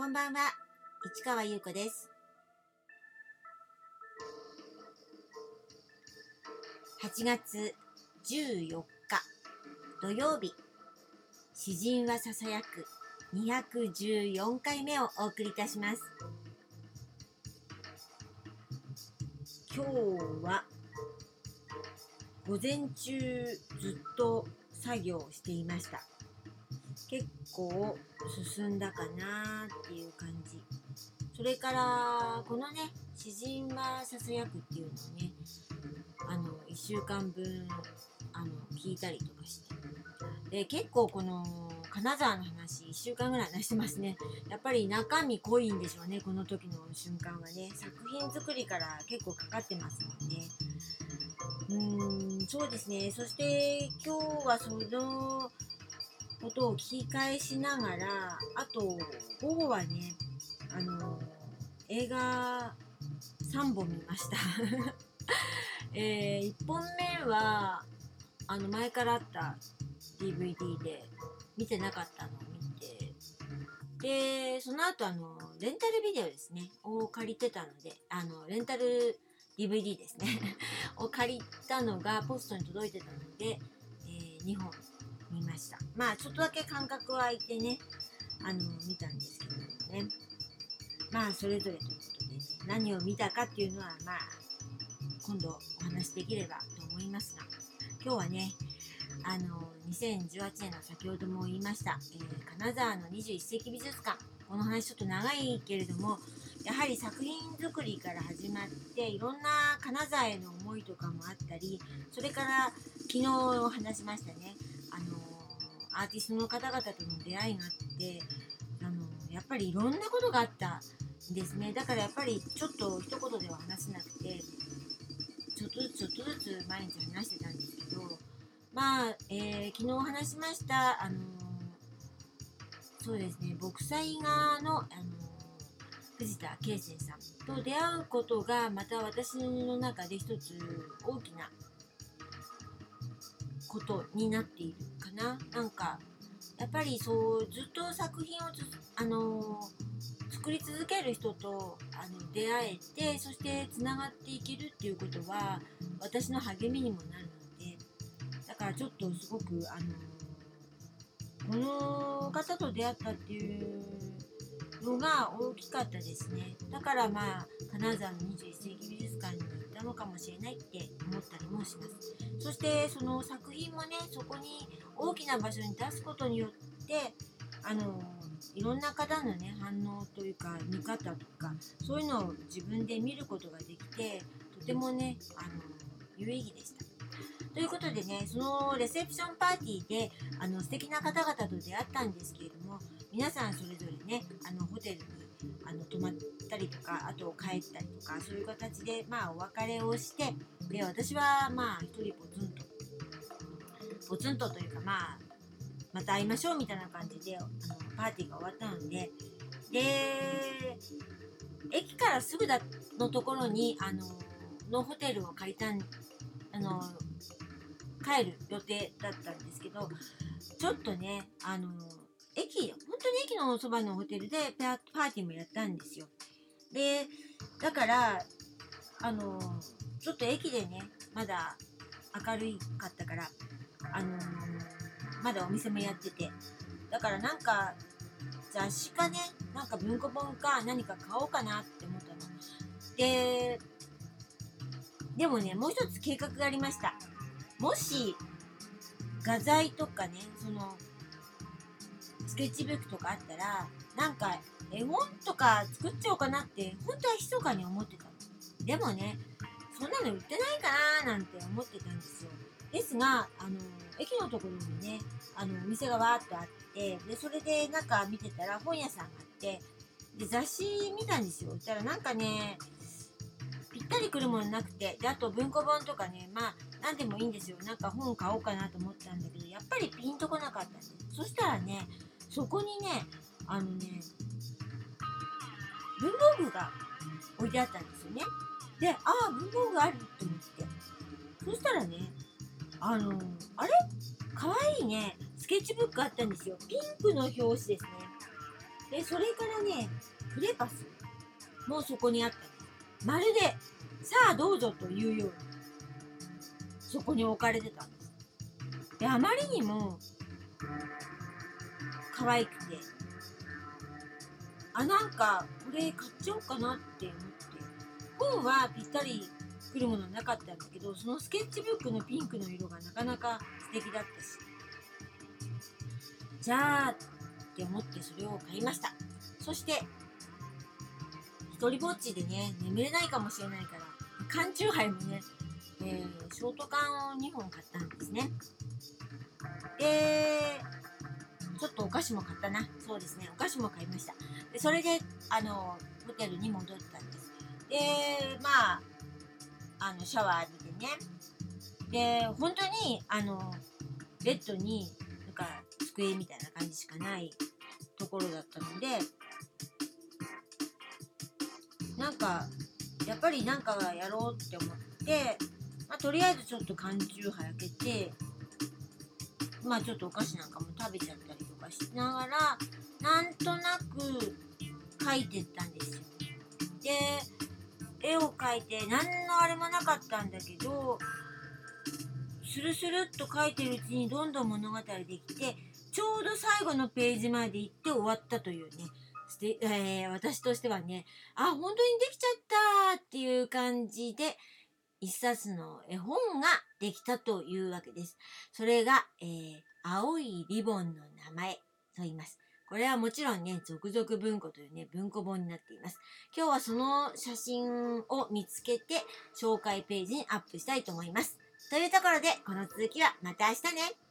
こんばんは、市川優子です。8月14日土曜日、詩人はささやく214回目をお送りいたします。今日は午前中ずっと作業していました。結構進んだかなっていう感じ。それから、このね、詩人はささやくっていうのをね、あの、1週間分、あの、聞いたりとかして。で、結構この、金沢の話、1週間ぐらい話してますね。やっぱり中身濃いんでしょうね、この時の瞬間はね。作品作りから結構かかってますもんね。うーん、そうですね。そして、今日はその、ことを聞き返しながら、あと、午後はね、あの、映画3本見ました。えー、1本目は、あの、前からあった DVD で、見てなかったのを見て、で、その後、あの、レンタルビデオですね、を借りてたので、あの、レンタル DVD ですね、を借りたのがポストに届いてたので、えー、2本見ました。まあ、ちょっとだけ間隔は空いてね、あの、見たんですけどもね。まあ、それぞれということでね、何を見たかっていうのは、まあ、今度お話しできればと思いますが、今日はね、あの、2018年の先ほども言いました、えー金沢の21世紀美術館。この話ちょっと長いけれども、やはり作品作りから始まって、いろんな金沢への思いとかもあったり、それから昨日話しましたね、あのアーティストの方々との出会いがあって、あのやっぱりいろんなことがあったんですね。だからやっぱりちょっと一言では話せなくて、ちょっとずつちょっとずつ毎日話してたんですけど、まあ、えー昨日話しました、あのそうですね、牧祭画の、あの藤田圭生さんと出会うことがまた私の中で一つ大きなことになっているかな。なんか、やっぱりそう、ずっと作品をあの作り続ける人とあの出会えて、そしてつながっていけるっていうことは、私の励みにもなるので、だからちょっとすごく、あのこの方と出会ったっていうのが大きかったですね。だからまあ、金沢の21世紀美術館に行ったのかもしれないって思ったりもします。そしてその作品もね、そこに大きな場所に出すことによって、あの、いろんな方のね、反応というか、見方とか、そういうのを自分で見ることができて、とてもね、あの、有意義でした。ということでね、そのレセプションパーティーで、あの、素敵な方々と出会ったんですけれども、皆さんそれぞれね、あの、ホテルに、あの、泊まったりとか、あと帰ったりとか、そういう形で、まあ、お別れをして、で、私は、まあ、一人ポツンと、ポツンとというか、まあ、また会いましょうみたいな感じで、あの、パーティーが終わったので、で、駅からすぐだのところに、あの、のホテルを借りたん、あの、帰る予定だったんですけど、ちょっとね、あの、駅、本当に駅のそばのホテルでパーティーもやったんですよ。で、だから、あの、ちょっと駅でね、まだ明るいかったから、あのまだお店もやってて、だからなんか、雑誌かね、なんか文庫本か何か買おうかなって思ったの。で、でもね、もう一つ計画がありました。もし、画材とかね、その、スケッチブックとかあったら、なんか、絵本とか作っちゃおうかなって、本当は密かに思ってたの。でもね、そんなの売ってないかななんて思ってたんですよ。ですが、あの、駅のところにね、あの、お店がわーっとあって、で、それで中見てたら本屋さんがあって、で、雑誌見たんですよ。そしたらなんかね、ぴったりくるものなくて、で、あと文庫本とかね、まあ、なんでもいいんですよ。なんか本買おうかなと思ったんだけど、やっぱりピンとこなかったんです。そしたらね、そこにね、あのね、文房具が置いてあったんですよね。で、ああ、文房具あると思って。そしたらね、あの、あれ？かわいいね、スケッチブックあったんですよ。ピンクの表紙ですね。でそれからねクレパスもそこにあったんですまるでさあどうぞというようにそこに置かれてたんですであまりにも可愛くてあなんかこれ買っちゃおうかなって思って。本はぴったり来るものなかったんだけどそのスケッチブックのピンクの色がなかなか素敵だったし。じゃあって思ってそれを買いました。そして一人ぼっちでね眠れないかもしれないから缶チューハイもね、えー、ショート缶を2本買ったんですね。でちょっとお菓子も買ったな。そうですね。お菓子も買いました。でそれであのホテルに戻ったんです。でまああのシャワー浴びてね。で本当にあのベッドになんか机みたいな感じしかないところだったのでなんかやっぱりなんかやろうって思って、まあ、とりあえずちょっと缶チューハイ開けてまあちょっとお菓子なんかも食べちゃったりかしながらなんとなく描いてったんですよ。で絵を描いて何のあれもなかったんだけどスルスルっと描いてるうちにどんどん物語できてちょうど最後のページまで行って終わったというねえー、私としてはねあ本当にできちゃったっていう感じで一冊の絵本ができたというわけです。それが、えー、青いリボンの名前と言います。これはもちろんね、続々文庫というね、文庫本になっています。今日はその写真を見つけて、紹介ページにアップしたいと思います。というところで、この続きはまた明日ね。